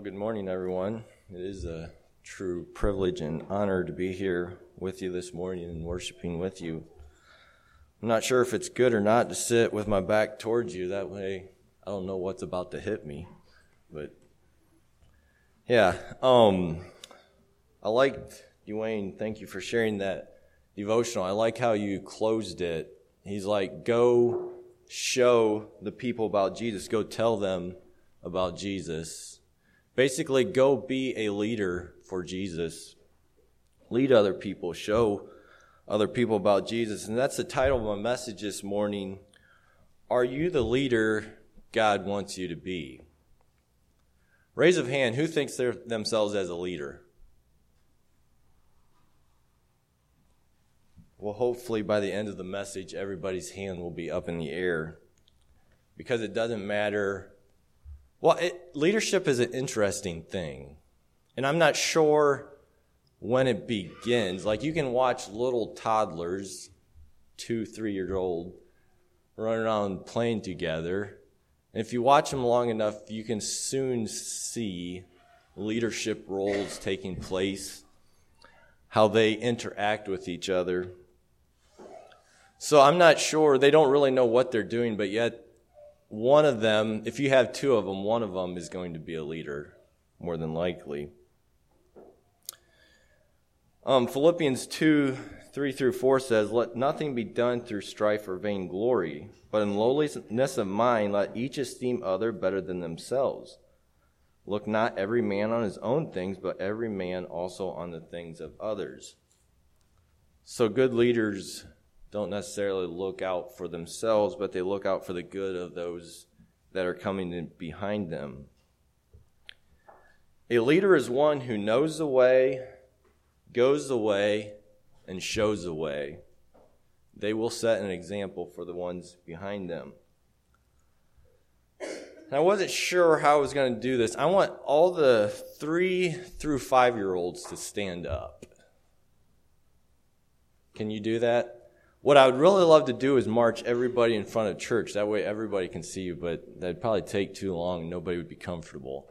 Well, good morning, everyone. It is a true privilege and honor to be here with you this morning and worshiping with you. I'm not sure if it's good or not to sit with my back towards you. That way, I don't know what's about to hit me. But yeah, um, I liked Dwayne. Thank you for sharing that devotional. I like how you closed it. He's like, go show the people about Jesus. Go tell them about Jesus Basically, go be a leader for Jesus. Lead other people, show other people about Jesus. And that's the title of my message this morning. Are you the leader God wants you to be? Raise of hand, who thinks they're themselves as a leader? Well, hopefully by the end of the message, everybody's hand will be up in the air. Because it doesn't matter well, it, leadership is an interesting thing. And I'm not sure when it begins. Like, you can watch little toddlers, two, three year old, run around playing together. And if you watch them long enough, you can soon see leadership roles taking place, how they interact with each other. So I'm not sure. They don't really know what they're doing, but yet one of them, if you have two of them, one of them is going to be a leader, more than likely. Um, Philippians 2 3 through 4 says, Let nothing be done through strife or vainglory, but in lowliness of mind, let each esteem other better than themselves. Look not every man on his own things, but every man also on the things of others. So, good leaders don't necessarily look out for themselves, but they look out for the good of those that are coming in behind them. A leader is one who knows the way, goes the way, and shows the way. They will set an example for the ones behind them. And I wasn't sure how I was going to do this. I want all the three through five year olds to stand up. Can you do that? What I would really love to do is march everybody in front of church. That way everybody can see you, but that'd probably take too long and nobody would be comfortable.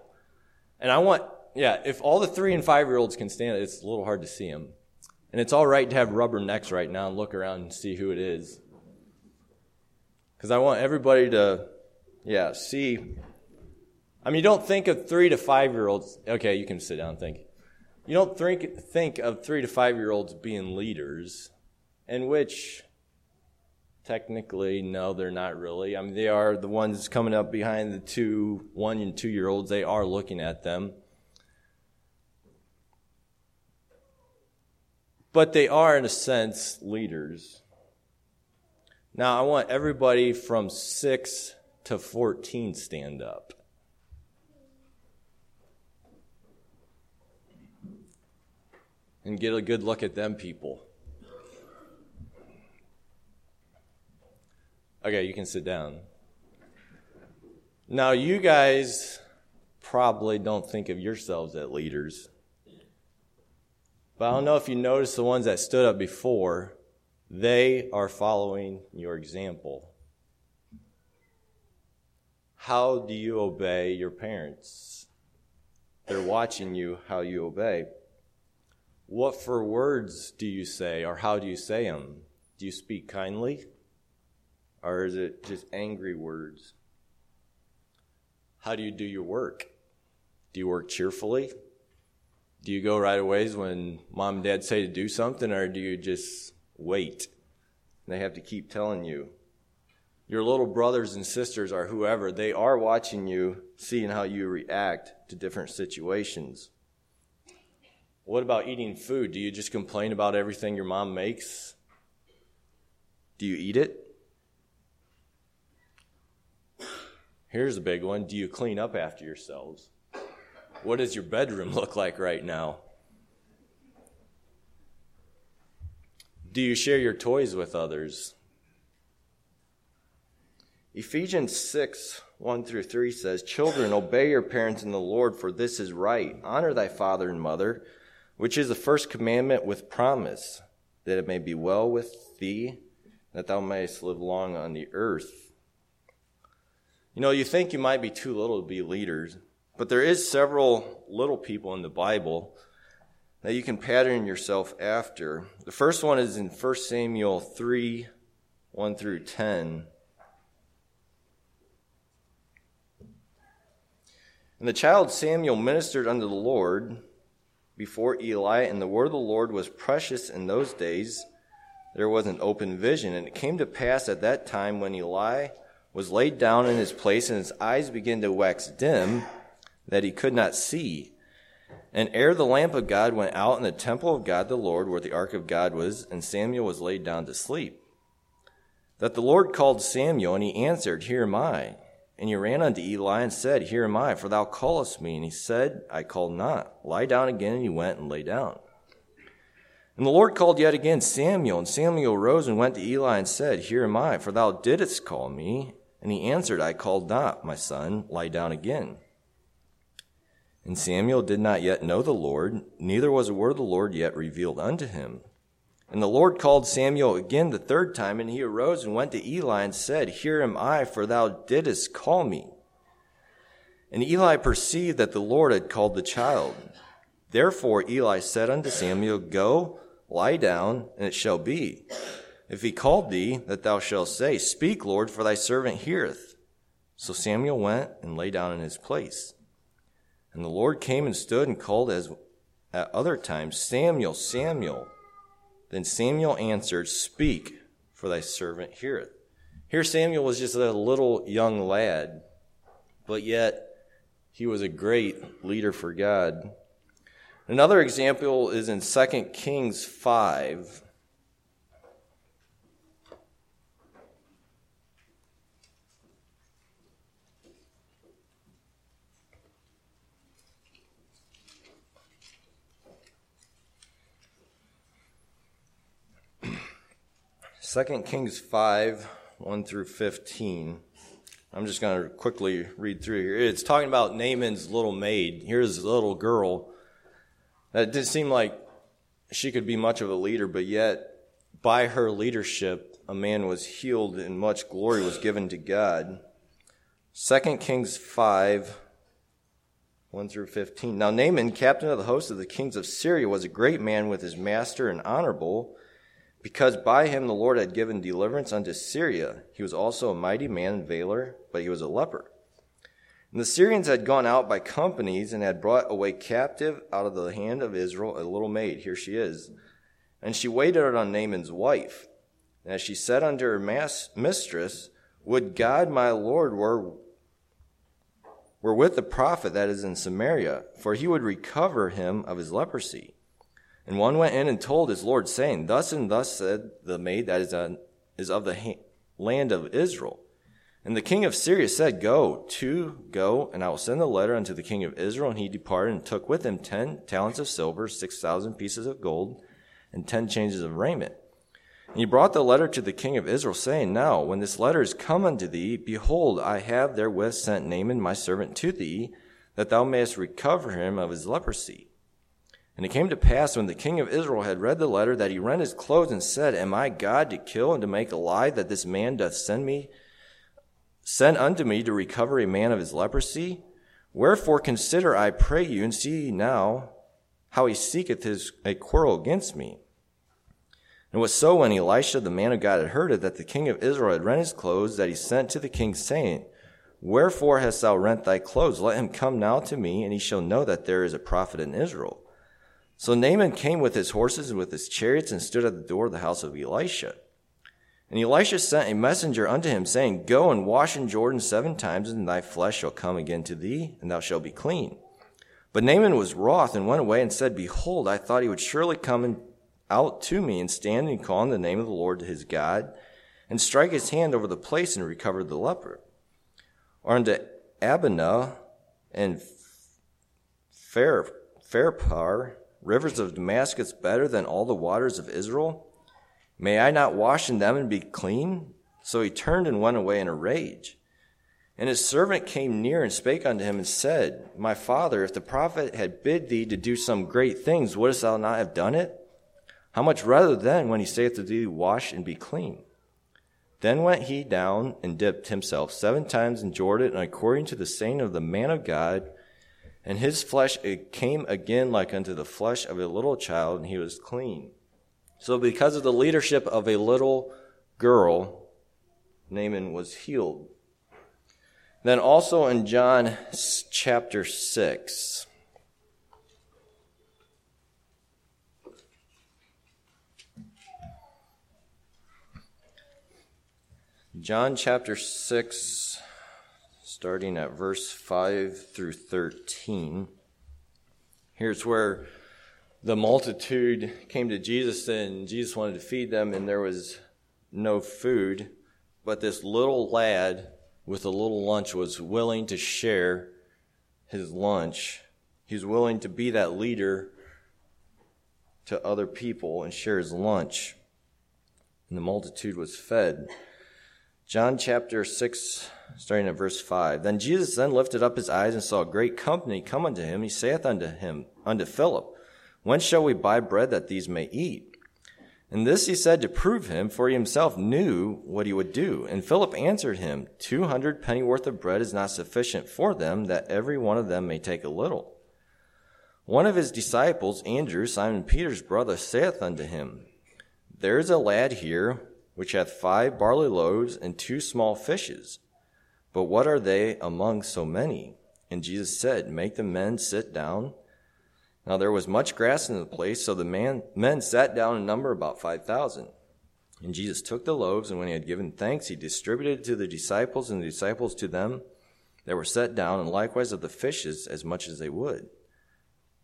And I want, yeah, if all the three and five year olds can stand it, it's a little hard to see them. And it's all right to have rubber necks right now and look around and see who it is. Because I want everybody to, yeah, see. I mean, you don't think of three to five year olds. Okay, you can sit down and think. You don't think, think of three to five year olds being leaders in which technically, no, they're not really. I mean, they are the ones coming up behind the two, one and two year olds. They are looking at them. But they are, in a sense, leaders. Now, I want everybody from 6 to 14 stand up. And get a good look at them people. Okay, you can sit down. Now, you guys probably don't think of yourselves as leaders. But I don't know if you noticed the ones that stood up before, they are following your example. How do you obey your parents? They're watching you how you obey. What for words do you say, or how do you say them? Do you speak kindly? Or is it just angry words? How do you do your work? Do you work cheerfully? Do you go right away when mom and dad say to do something, or do you just wait? And they have to keep telling you. Your little brothers and sisters, or whoever, they are watching you, seeing how you react to different situations. What about eating food? Do you just complain about everything your mom makes? Do you eat it? Here's a big one Do you clean up after yourselves? What does your bedroom look like right now? Do you share your toys with others? Ephesians 6 1 through 3 says, Children, obey your parents in the Lord, for this is right. Honor thy father and mother, which is the first commandment with promise, that it may be well with thee, that thou mayest live long on the earth. You know, you think you might be too little to be leaders, But there is several little people in the Bible that you can pattern yourself after. The first one is in 1 Samuel 3 1 through 10. And the child Samuel ministered unto the Lord before Eli, and the word of the Lord was precious in those days. There was an open vision. And it came to pass at that time when Eli was laid down in his place, and his eyes began to wax dim, that he could not see. And ere the lamp of God went out in the temple of God the Lord, where the ark of God was, and Samuel was laid down to sleep. That the Lord called Samuel, and he answered, Here am I. And he ran unto Eli and said, Here am I, for thou callest me. And he said, I called not. Lie down again. And he went and lay down. And the Lord called yet again Samuel. And Samuel rose and went to Eli and said, Here am I, for thou didst call me. And he answered, I called not, my son. Lie down again. And Samuel did not yet know the Lord, neither was a word of the Lord yet revealed unto him. And the Lord called Samuel again the third time, and he arose and went to Eli and said, Here am I, for thou didst call me. And Eli perceived that the Lord had called the child. Therefore Eli said unto Samuel, Go, lie down, and it shall be. If he called thee, that thou shalt say, Speak, Lord, for thy servant heareth. So Samuel went and lay down in his place. And the Lord came and stood and called as at other times, Samuel, Samuel. Then Samuel answered, Speak, for thy servant heareth. Here Samuel was just a little young lad, but yet he was a great leader for God. Another example is in 2 Kings 5. 2 Kings 5, 1 through 15. I'm just going to quickly read through here. It's talking about Naaman's little maid. Here's a little girl that didn't seem like she could be much of a leader, but yet by her leadership, a man was healed and much glory was given to God. 2 Kings 5, 1 through 15. Now Naaman, captain of the host of the kings of Syria, was a great man with his master and honorable because by him the Lord had given deliverance unto Syria. He was also a mighty man and valor, but he was a leper. And the Syrians had gone out by companies and had brought away captive out of the hand of Israel a little maid. Here she is. And she waited on Naaman's wife. And as she said unto her mas- mistress, Would God my Lord were, were with the prophet that is in Samaria, for he would recover him of his leprosy. And one went in and told his Lord, saying, Thus and thus said the maid that is, a, is of the ha- land of Israel. And the king of Syria said, Go, to, go, and I will send the letter unto the king of Israel. And he departed and took with him ten talents of silver, six thousand pieces of gold, and ten changes of raiment. And he brought the letter to the king of Israel, saying, Now, when this letter is come unto thee, behold, I have therewith sent Naaman my servant to thee, that thou mayest recover him of his leprosy. And it came to pass when the king of Israel had read the letter that he rent his clothes and said, Am I God to kill and to make alive that this man doth send me, send unto me to recover a man of his leprosy? Wherefore consider, I pray you, and see now how he seeketh his a quarrel against me. And it was so when Elisha the man of God had heard it that the king of Israel had rent his clothes that he sent to the king saying, Wherefore hast thou rent thy clothes? Let him come now to me, and he shall know that there is a prophet in Israel. So Naaman came with his horses and with his chariots and stood at the door of the house of Elisha. And Elisha sent a messenger unto him, saying, Go and wash in Jordan seven times, and thy flesh shall come again to thee, and thou shalt be clean. But Naaman was wroth and went away and said, Behold, I thought he would surely come out to me and stand and call on the name of the Lord his God, and strike his hand over the place and recover the leper. Or unto Abana and Fair, Pharpar, rivers of Damascus better than all the waters of Israel? May I not wash in them and be clean? So he turned and went away in a rage. And his servant came near and spake unto him and said, My father, if the prophet had bid thee to do some great things, wouldst thou not have done it? How much rather then when he saith to thee, Wash and be clean? Then went he down and dipped himself seven times in Jordan, and according to the saying of the man of God, And his flesh it came again like unto the flesh of a little child, and he was clean. So, because of the leadership of a little girl, Naaman was healed. Then, also in John chapter 6, John chapter 6, starting at verse 5 through 13. Here's where the multitude came to Jesus and Jesus wanted to feed them, and there was no food. But this little lad with a little lunch was willing to share his lunch. He was willing to be that leader to other people and share his lunch. And the multitude was fed. John chapter 6, starting at verse 5. Then Jesus then lifted up his eyes and saw a great company come unto him. He saith unto him, unto Philip, when shall we buy bread that these may eat? And this he said to prove him, for he himself knew what he would do. And Philip answered him, Two hundred pennyworth of bread is not sufficient for them, that every one of them may take a little. One of his disciples, Andrew, Simon Peter's brother, saith unto him, There is a lad here which hath five barley loaves and two small fishes. But what are they among so many? And Jesus said, Make the men sit down. Now there was much grass in the place, so the man, men sat down in number about 5,000. And Jesus took the loaves, and when he had given thanks, he distributed to the disciples, and the disciples to them that were set down, and likewise of the fishes as much as they would.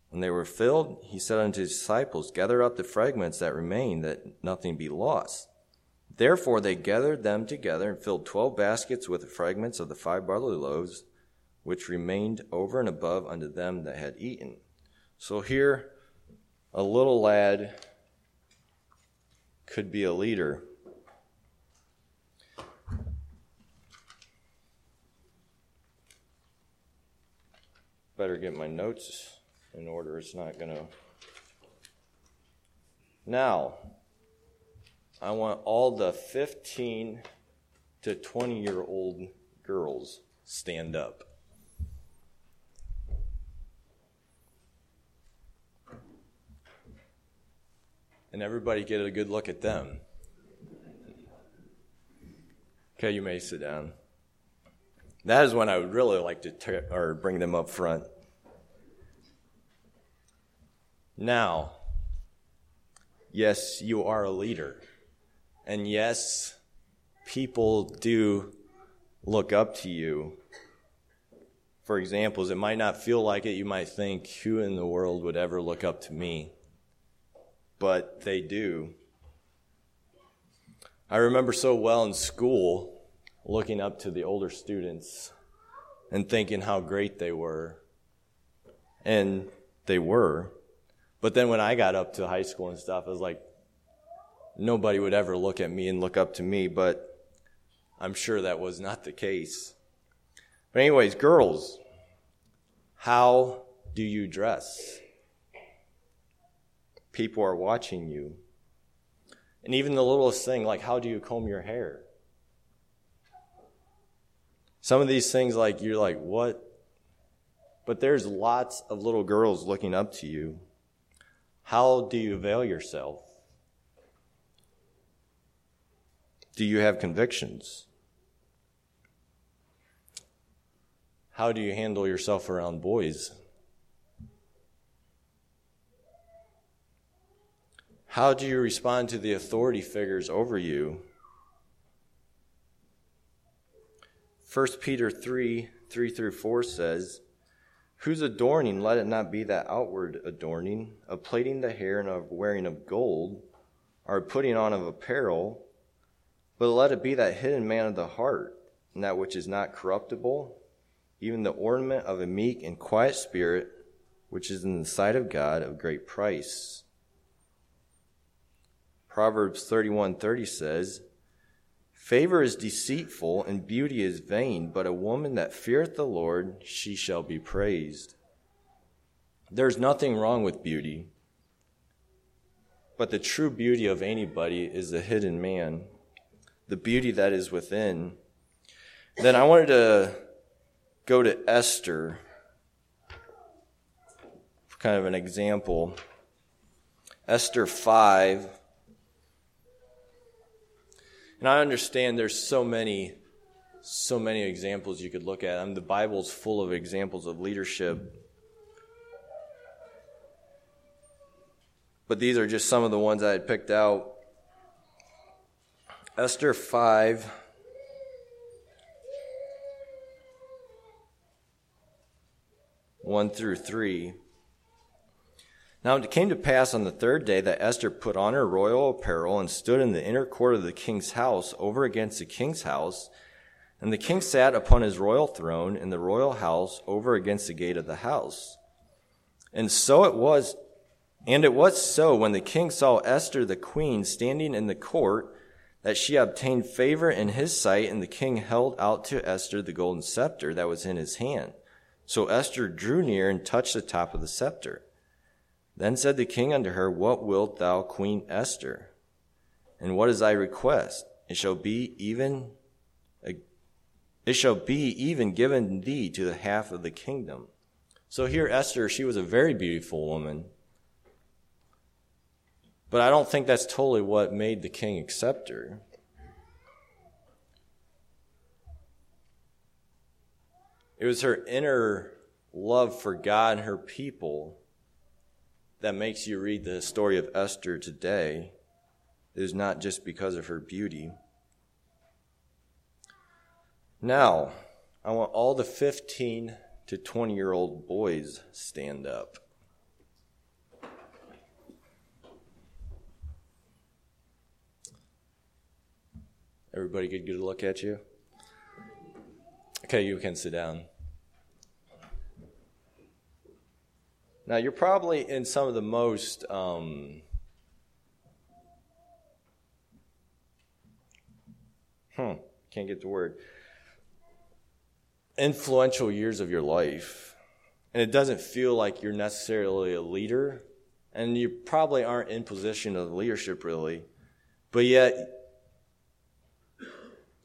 When they were filled, he said unto his disciples, Gather up the fragments that remain, that nothing be lost. Therefore they gathered them together and filled twelve baskets with the fragments of the five barley loaves, which remained over and above unto them that had eaten. So here, a little lad could be a leader. Better get my notes in order. It's not going to. Now, I want all the 15 to 20 year old girls stand up. and everybody get a good look at them. Okay, you may sit down. That is when I would really like to t- or bring them up front. Now, yes, you are a leader. And yes, people do look up to you. For examples, it might not feel like it. You might think, who in the world would ever look up to me? but they do. I remember so well in school looking up to the older students and thinking how great they were. And they were. But then when I got up to high school and stuff, I was like, nobody would ever look at me and look up to me, but I'm sure that was not the case. But, anyways, girls, how do you dress? people are watching you. And even the littlest thing, like how do you comb your hair? Some of these things, like you're like, what? But there's lots of little girls looking up to you. How do you veil yourself? Do you have convictions? How do you handle yourself around boys? How do you respond to the authority figures over you? 1 Peter 3 3 through 4 says, Whose adorning, let it not be that outward adorning, of plaiting the hair and of wearing of gold, or putting on of apparel, but let it be that hidden man of the heart, and that which is not corruptible, even the ornament of a meek and quiet spirit, which is in the sight of God of great price. Proverbs 31:30 says, Favor is deceitful and beauty is vain, but a woman that feareth the Lord, she shall be praised. There's nothing wrong with beauty, but the true beauty of anybody is the hidden man, the beauty that is within. Then I wanted to go to Esther for kind of an example. Esther 5. And I understand there's so many so many examples you could look at. I mean, the Bible's full of examples of leadership. But these are just some of the ones I had picked out. Esther 5. One through three. Now it came to pass on the third day that Esther put on her royal apparel and stood in the inner court of the king's house over against the king's house and the king sat upon his royal throne in the royal house over against the gate of the house. And so it was, and it was so when the king saw Esther the queen standing in the court that she obtained favor in his sight, and the king held out to Esther the golden scepter that was in his hand. So Esther drew near and touched the top of the scepter. Then said the king unto her, What wilt thou, Queen Esther? And what is thy request? It shall be even it shall be even given thee to the half of the kingdom. So here, Esther, she was a very beautiful woman. But I don't think that's totally what made the king accept her. It was her inner love for God and her people that makes you read the story of Esther today. It is not just because of her beauty. Now, I want all the 15 to 20 year old boys stand up. Everybody could get a look at you? Okay, you can sit down. Now, you're probably in some of the most um, hmm, can't get the word influential years of your life, and it doesn't feel like you're necessarily a leader, and you probably aren't in position of leadership really, but yet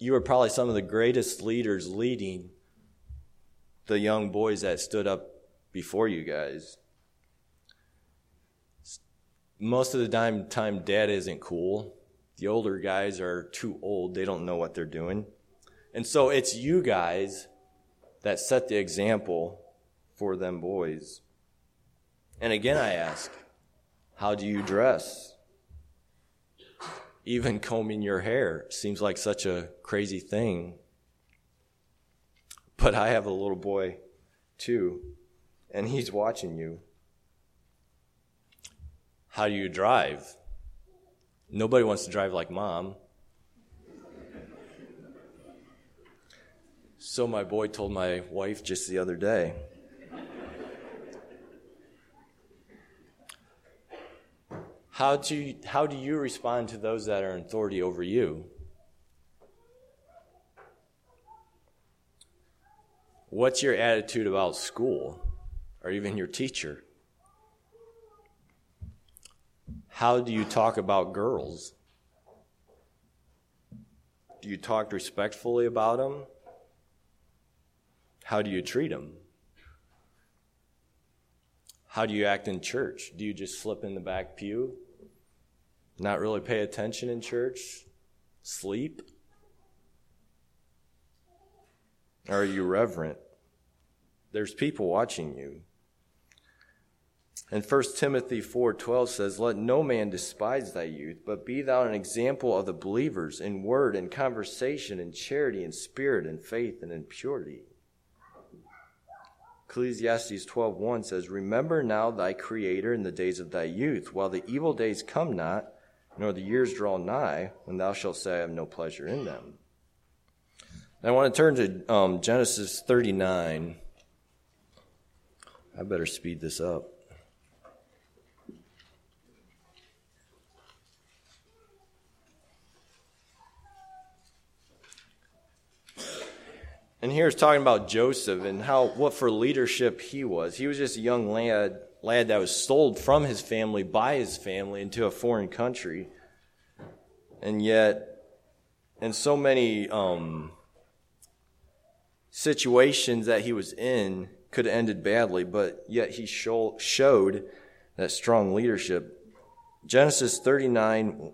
you were probably some of the greatest leaders leading the young boys that stood up before you guys. Most of the time, time dad isn't cool. The older guys are too old. They don't know what they're doing. And so it's you guys that set the example for them boys. And again, I ask, how do you dress? Even combing your hair seems like such a crazy thing. But I have a little boy too, and he's watching you. How do you drive? Nobody wants to drive like mom. So my boy told my wife just the other day. How do, how do you respond to those that are in authority over you? What's your attitude about school or even your teacher? How do you talk about girls? Do you talk respectfully about them? How do you treat them? How do you act in church? Do you just slip in the back pew? Not really pay attention in church? Sleep? Are you reverent? There's people watching you. And 1 Timothy 4:12 says, "Let no man despise thy youth, but be thou an example of the believers in word and conversation and charity and spirit and faith and in purity." Ecclesiastes 12:1 says, "Remember now thy creator in the days of thy youth, while the evil days come not, nor the years draw nigh, when thou shalt say, I have no pleasure in them." I want to turn to um, Genesis 39. I better speed this up. And here's talking about Joseph and how what for leadership he was. He was just a young lad lad that was sold from his family by his family into a foreign country. And yet in so many um, situations that he was in, could have ended badly, but yet he show, showed that strong leadership. Genesis 39,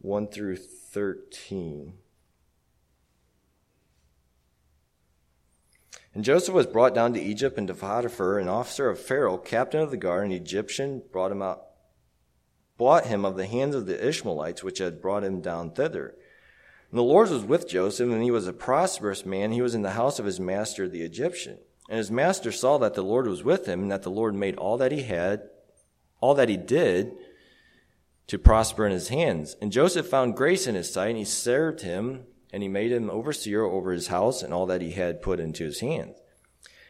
1 through 13. And Joseph was brought down to Egypt, and to Potiphar, an officer of Pharaoh, captain of the guard, an Egyptian, brought him out, bought him of the hands of the Ishmaelites, which had brought him down thither. And the Lord was with Joseph, and he was a prosperous man. He was in the house of his master, the Egyptian. And his master saw that the Lord was with him, and that the Lord made all that he had, all that he did, to prosper in his hands. And Joseph found grace in his sight, and he served him, and he made him overseer over his house and all that he had put into his hands.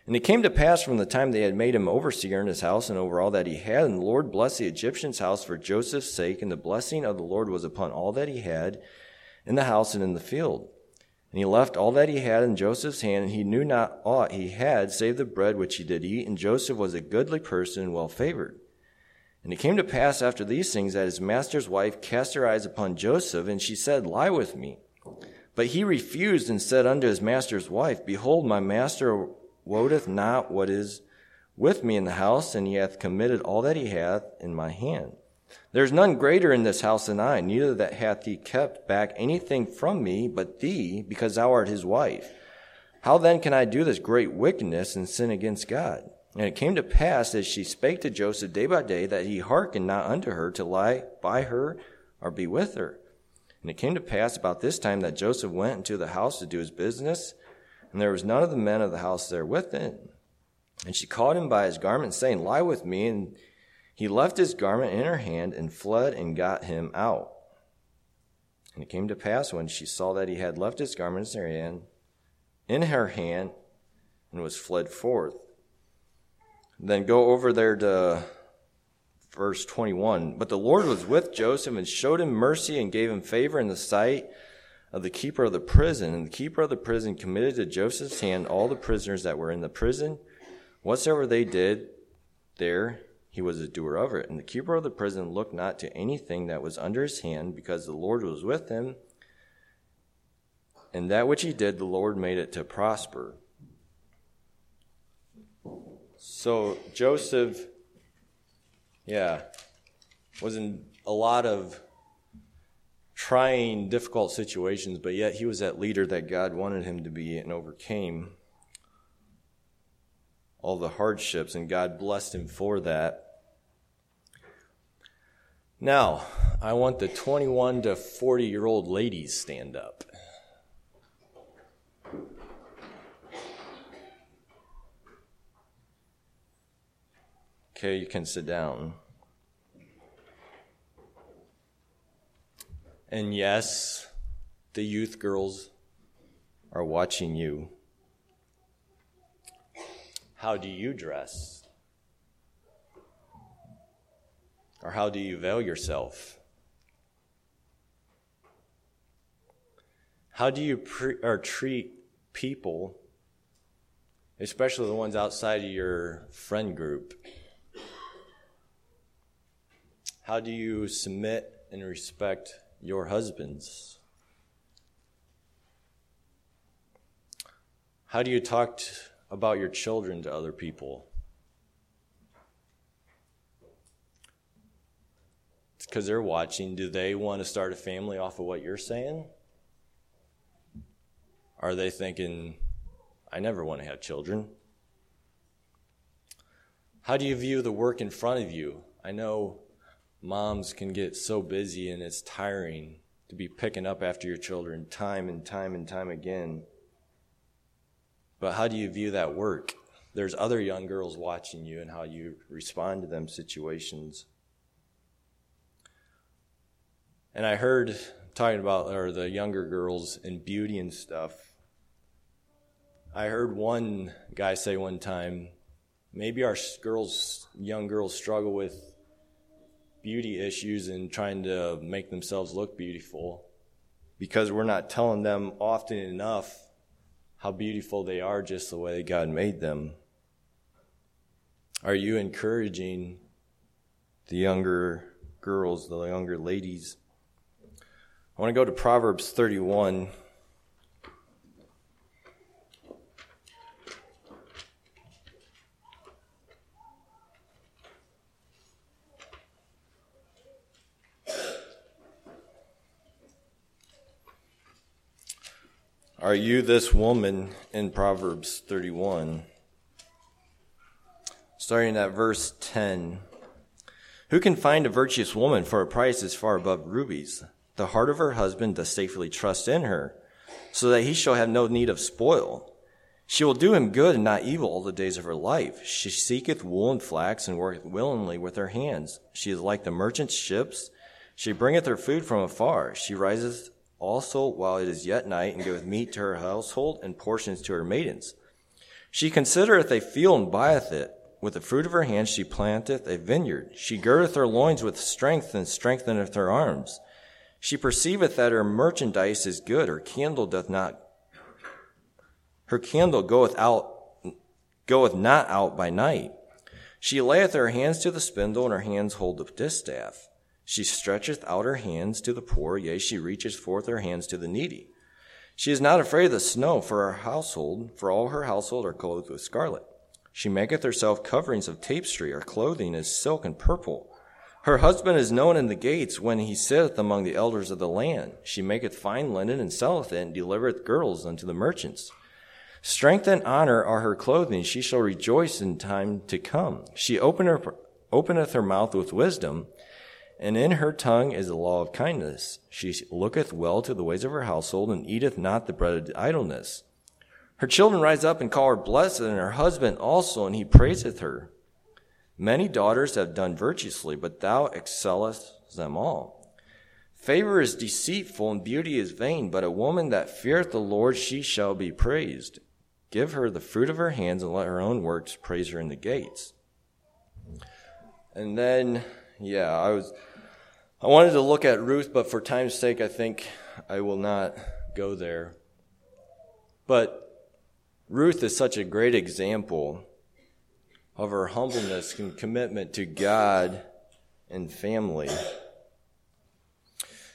And it came to pass from the time they had made him overseer in his house and over all that he had, and the Lord blessed the Egyptian's house for Joseph's sake, and the blessing of the Lord was upon all that he had in the house and in the field. And he left all that he had in Joseph's hand, and he knew not aught he had save the bread which he did eat. And Joseph was a goodly person and well favored. And it came to pass after these things that his master's wife cast her eyes upon Joseph, and she said, Lie with me. But he refused and said unto his master's wife, Behold, my master wotteth not what is with me in the house, and he hath committed all that he hath in my hand. There is none greater in this house than I, neither that hath he kept back anything from me but thee, because thou art his wife. How then can I do this great wickedness and sin against God? And it came to pass as she spake to Joseph day by day that he hearkened not unto her to lie by her or be with her. And it came to pass about this time that Joseph went into the house to do his business, and there was none of the men of the house there with him. And she caught him by his garment, saying, Lie with me. And he left his garment in her hand and fled and got him out. And it came to pass when she saw that he had left his garment in her hand, in her hand, and was fled forth. Then go over there to verse 21. But the Lord was with Joseph and showed him mercy and gave him favor in the sight of the keeper of the prison. And the keeper of the prison committed to Joseph's hand all the prisoners that were in the prison. Whatsoever they did there, he was a doer of it. And the keeper of the prison looked not to anything that was under his hand, because the Lord was with him. And that which he did, the Lord made it to prosper. So Joseph, yeah, was in a lot of trying, difficult situations, but yet he was that leader that God wanted him to be and overcame all the hardships, and God blessed him for that. Now, I want the 21 to 40 year old ladies stand up. Okay, you can sit down. And yes, the youth girls are watching you. How do you dress? Or how do you veil yourself? How do you pre- or treat people, especially the ones outside of your friend group? How do you submit and respect your husbands? How do you talk about your children to other people? Because they're watching. Do they want to start a family off of what you're saying? Are they thinking, I never want to have children? How do you view the work in front of you? I know moms can get so busy and it's tiring to be picking up after your children time and time and time again. But how do you view that work? There's other young girls watching you and how you respond to them situations. And I heard talking about or the younger girls and beauty and stuff. I heard one guy say one time, maybe our girls, young girls, struggle with beauty issues and trying to make themselves look beautiful because we're not telling them often enough how beautiful they are just the way God made them. Are you encouraging the younger girls, the younger ladies? I want to go to Proverbs 31. Are you this woman in Proverbs 31? Starting at verse 10. Who can find a virtuous woman for a price as far above rubies? The heart of her husband does safely trust in her, so that he shall have no need of spoil. She will do him good and not evil all the days of her life. She seeketh wool and flax and worketh willingly with her hands. She is like the merchant's ships. She bringeth her food from afar. She riseth also while it is yet night and giveth meat to her household and portions to her maidens. She considereth a field and buyeth it. With the fruit of her hands she planteth a vineyard. She girdeth her loins with strength and strengtheneth her arms. She perceiveth that her merchandise is good. Her candle doth not, her candle goeth out, goeth not out by night. She layeth her hands to the spindle and her hands hold the distaff. She stretcheth out her hands to the poor, yea, she reacheth forth her hands to the needy. She is not afraid of the snow for her household, for all her household are clothed with scarlet. She maketh herself coverings of tapestry, her clothing is silk and purple. Her husband is known in the gates when he sitteth among the elders of the land. She maketh fine linen and selleth it, and delivereth girdles unto the merchants. Strength and honor are her clothing. She shall rejoice in time to come. She openeth her mouth with wisdom, and in her tongue is the law of kindness. She looketh well to the ways of her household, and eateth not the bread of idleness. Her children rise up and call her blessed, and her husband also, and he praiseth her. Many daughters have done virtuously, but thou excellest them all. Favor is deceitful, and beauty is vain, but a woman that feareth the Lord, she shall be praised. Give her the fruit of her hands, and let her own works praise her in the gates. And then, yeah, I was, I wanted to look at Ruth, but for time's sake, I think I will not go there. But Ruth is such a great example of her humbleness and commitment to God and family.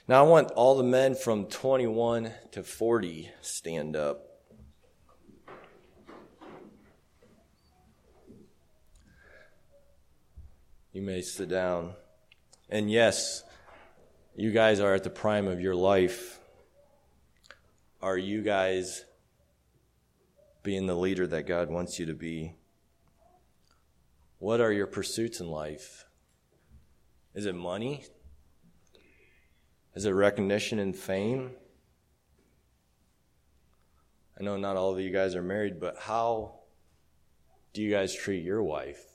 Now, I want all the men from 21 to 40 stand up. You may sit down. And yes, you guys are at the prime of your life. Are you guys being the leader that God wants you to be? What are your pursuits in life? Is it money? Is it recognition and fame? I know not all of you guys are married, but how do you guys treat your wife?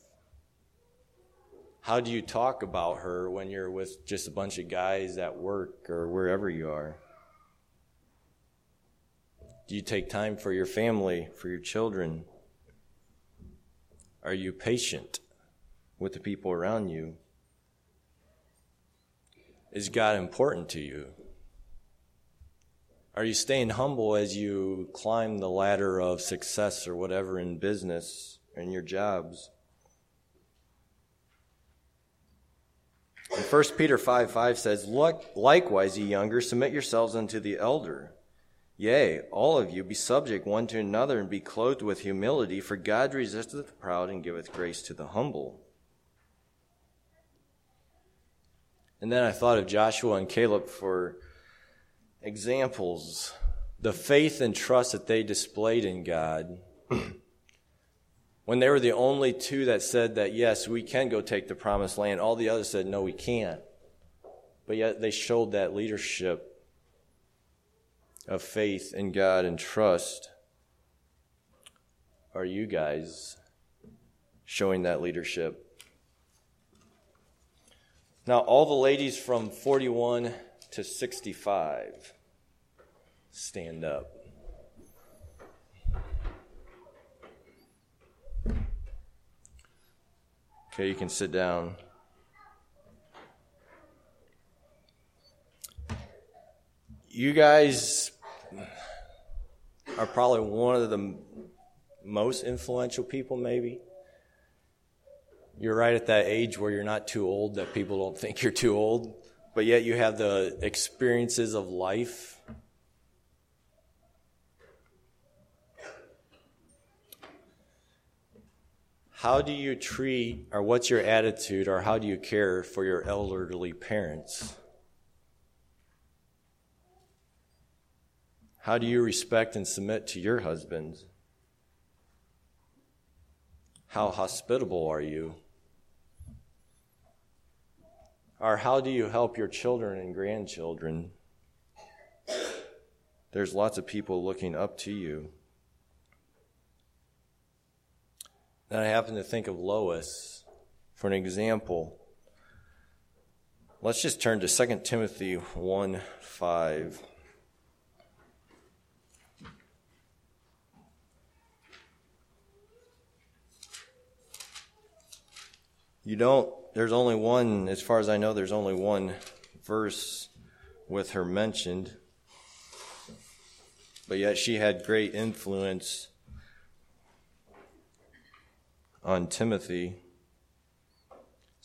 How do you talk about her when you're with just a bunch of guys at work or wherever you are? Do you take time for your family, for your children? Are you patient with the people around you? Is God important to you? Are you staying humble as you climb the ladder of success or whatever in business in your jobs? And 1 Peter 5 5 says, Likewise, ye younger, submit yourselves unto the elder. Yea, all of you be subject one to another and be clothed with humility, for God resisteth the proud and giveth grace to the humble. And then I thought of Joshua and Caleb for examples. The faith and trust that they displayed in God. when they were the only two that said that, yes, we can go take the promised land, all the others said, no, we can't. But yet they showed that leadership of faith in God and trust are you guys showing that leadership? Now, all the ladies from 41 to 65 stand up. Okay, you can sit down. You guys are probably one of the most influential people, maybe. You're right at that age where you're not too old, that people don't think you're too old, but yet you have the experiences of life. How do you treat, or what's your attitude, or how do you care for your elderly parents? How do you respect and submit to your husband? How hospitable are you? Or how do you help your children and grandchildren? There's lots of people looking up to you. Then I happen to think of Lois for an example. Let's just turn to 2 Timothy 1 5. You don't, there's only one, as far as I know, there's only one verse with her mentioned. But yet she had great influence on Timothy.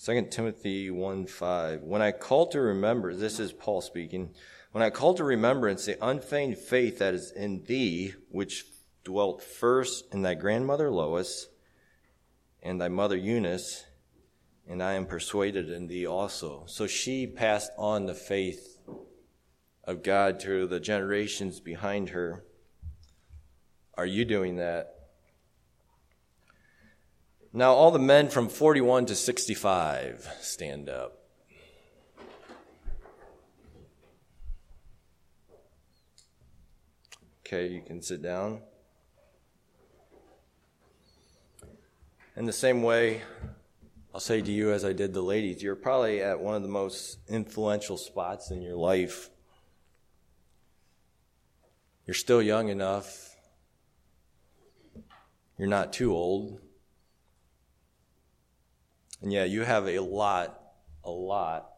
2 Timothy 1 5. When I call to remember, this is Paul speaking, when I call to remembrance the unfeigned faith that is in thee, which dwelt first in thy grandmother Lois and thy mother Eunice, and I am persuaded in thee also. So she passed on the faith of God to the generations behind her. Are you doing that? Now, all the men from 41 to 65 stand up. Okay, you can sit down. In the same way, I'll say to you, as I did the ladies, you're probably at one of the most influential spots in your life. You're still young enough. You're not too old. And yeah, you have a lot, a lot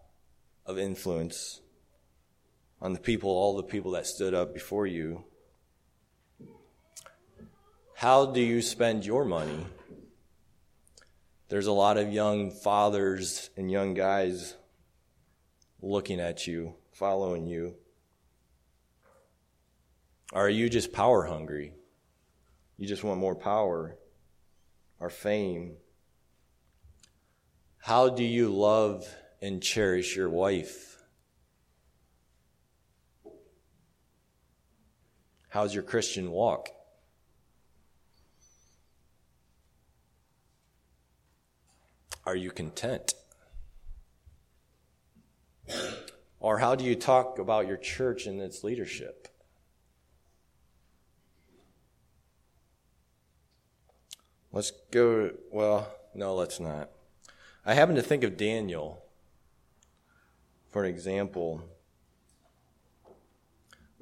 of influence on the people, all the people that stood up before you. How do you spend your money? There's a lot of young fathers and young guys looking at you, following you. Are you just power hungry? You just want more power or fame? How do you love and cherish your wife? How's your Christian walk? Are you content? Or how do you talk about your church and its leadership? Let's go, well, no, let's not. I happen to think of Daniel for an example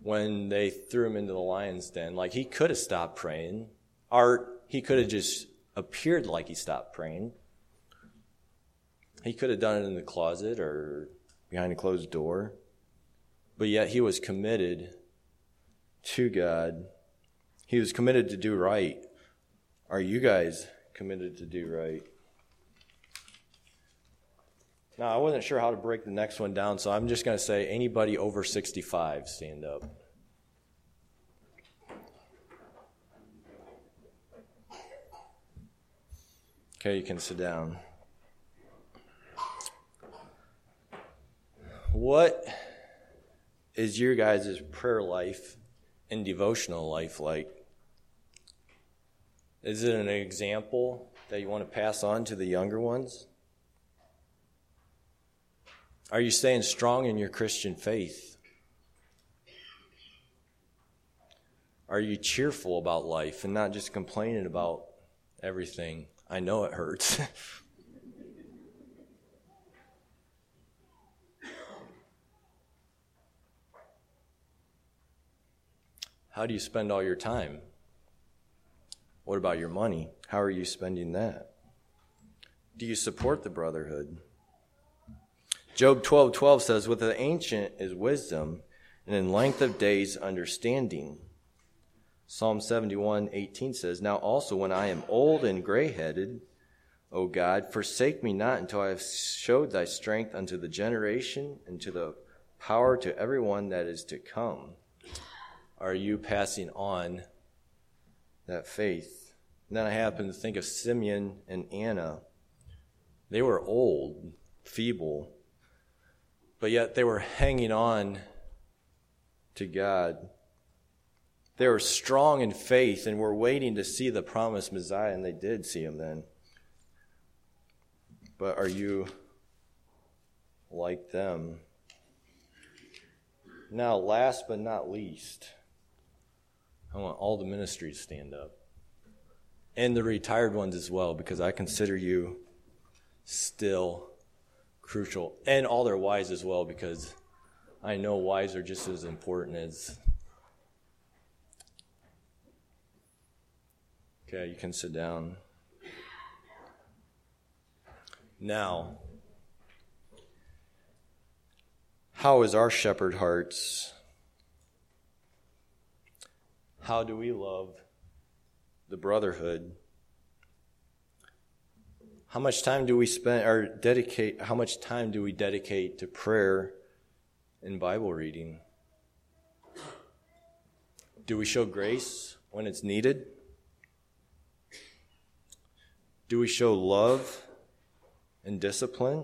when they threw him into the lion's den. Like, he could have stopped praying, or he could have just appeared like he stopped praying. He could have done it in the closet or behind a closed door. But yet he was committed to God. He was committed to do right. Are you guys committed to do right? Now, I wasn't sure how to break the next one down, so I'm just going to say anybody over 65, stand up. Okay, you can sit down. What is your guys' prayer life and devotional life like? Is it an example that you want to pass on to the younger ones? Are you staying strong in your Christian faith? Are you cheerful about life and not just complaining about everything? I know it hurts. How do you spend all your time? What about your money? How are you spending that? Do you support the brotherhood? Job 12 12 says, With the ancient is wisdom, and in length of days understanding. Psalm 71 18 says, Now also when I am old and gray headed, O God, forsake me not until I have showed thy strength unto the generation and to the power to everyone that is to come are you passing on that faith? And then I happen to think of Simeon and Anna. They were old, feeble, but yet they were hanging on to God. They were strong in faith and were waiting to see the promised Messiah, and they did see him then. But are you like them? Now, last but not least, I want all the ministries to stand up. And the retired ones as well, because I consider you still crucial. And all their wives as well, because I know wives are just as important as. Okay, you can sit down. Now, how is our shepherd hearts? How do we love the brotherhood? How much time do we spend or dedicate how much time do we dedicate to prayer and Bible reading? Do we show grace when it's needed? Do we show love and discipline?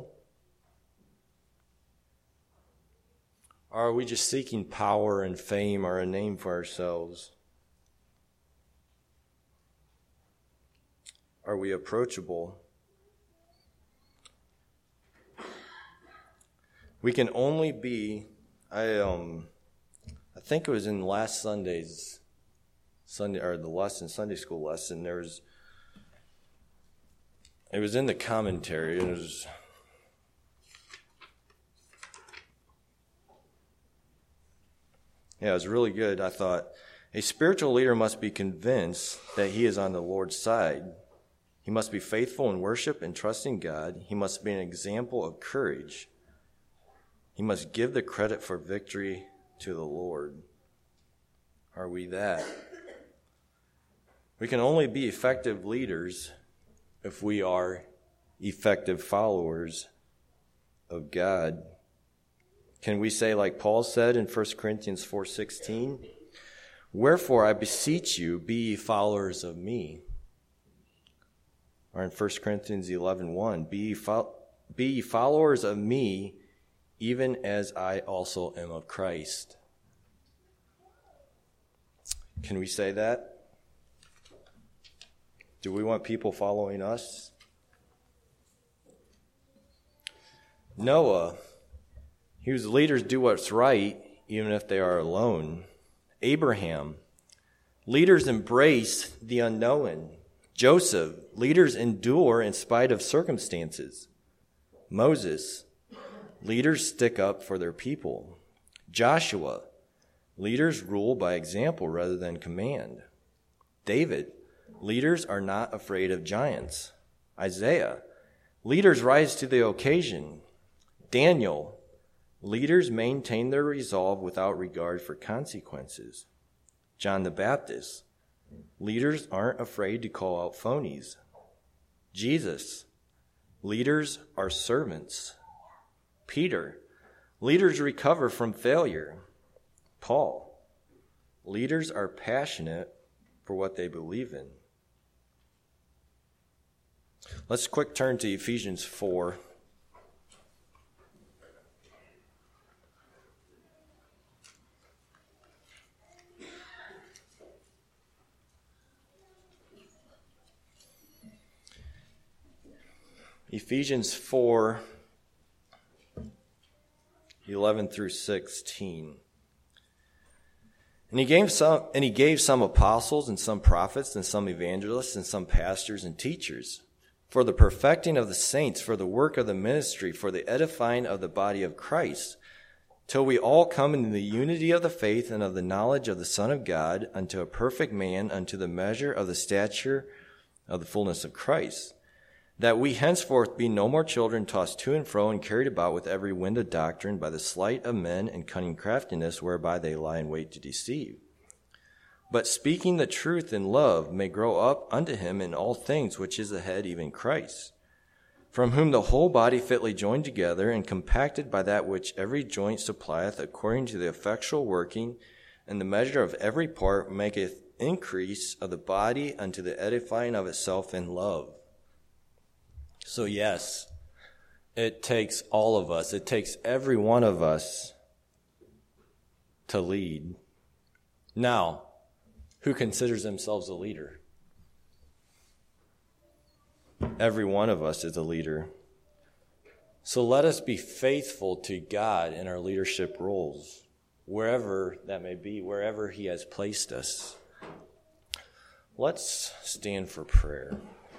Or are we just seeking power and fame or a name for ourselves? Are we approachable? We can only be, I, um, I think it was in last Sunday's Sunday, or the lesson, Sunday school lesson, there was, it was in the commentary, it was, yeah, it was really good. I thought a spiritual leader must be convinced that he is on the Lord's side. He must be faithful in worship and trusting God. He must be an example of courage. He must give the credit for victory to the Lord. Are we that? We can only be effective leaders if we are effective followers of God. Can we say like Paul said in 1 Corinthians 4:16, "Wherefore I beseech you, be followers of me." Or in 1 Corinthians 11:1, "Be fo- be followers of me, even as I also am of Christ." Can we say that? Do we want people following us? Noah, whose leaders do what's right even if they are alone. Abraham, leaders embrace the unknown. Joseph, leaders endure in spite of circumstances. Moses, leaders stick up for their people. Joshua, leaders rule by example rather than command. David, Leaders are not afraid of giants. Isaiah, leaders rise to the occasion. Daniel, leaders maintain their resolve without regard for consequences. John the Baptist, leaders aren't afraid to call out phonies. Jesus, leaders are servants. Peter, leaders recover from failure. Paul, leaders are passionate for what they believe in. Let's quick turn to Ephesians 4. Ephesians 4 11 through 16. And he gave some and he gave some apostles and some prophets and some evangelists and some pastors and teachers for the perfecting of the saints, for the work of the ministry, for the edifying of the body of Christ, till we all come into the unity of the faith and of the knowledge of the Son of God, unto a perfect man, unto the measure of the stature of the fullness of Christ, that we henceforth be no more children tossed to and fro and carried about with every wind of doctrine by the sleight of men and cunning craftiness whereby they lie in wait to deceive but speaking the truth in love may grow up unto him in all things which is the head, even Christ, from whom the whole body fitly joined together and compacted by that which every joint supplieth according to the effectual working and the measure of every part maketh increase of the body unto the edifying of itself in love. So yes, it takes all of us, it takes every one of us to lead. Now, who considers themselves a leader. Every one of us is a leader. So let us be faithful to God in our leadership roles, wherever that may be, wherever He has placed us. Let's stand for prayer.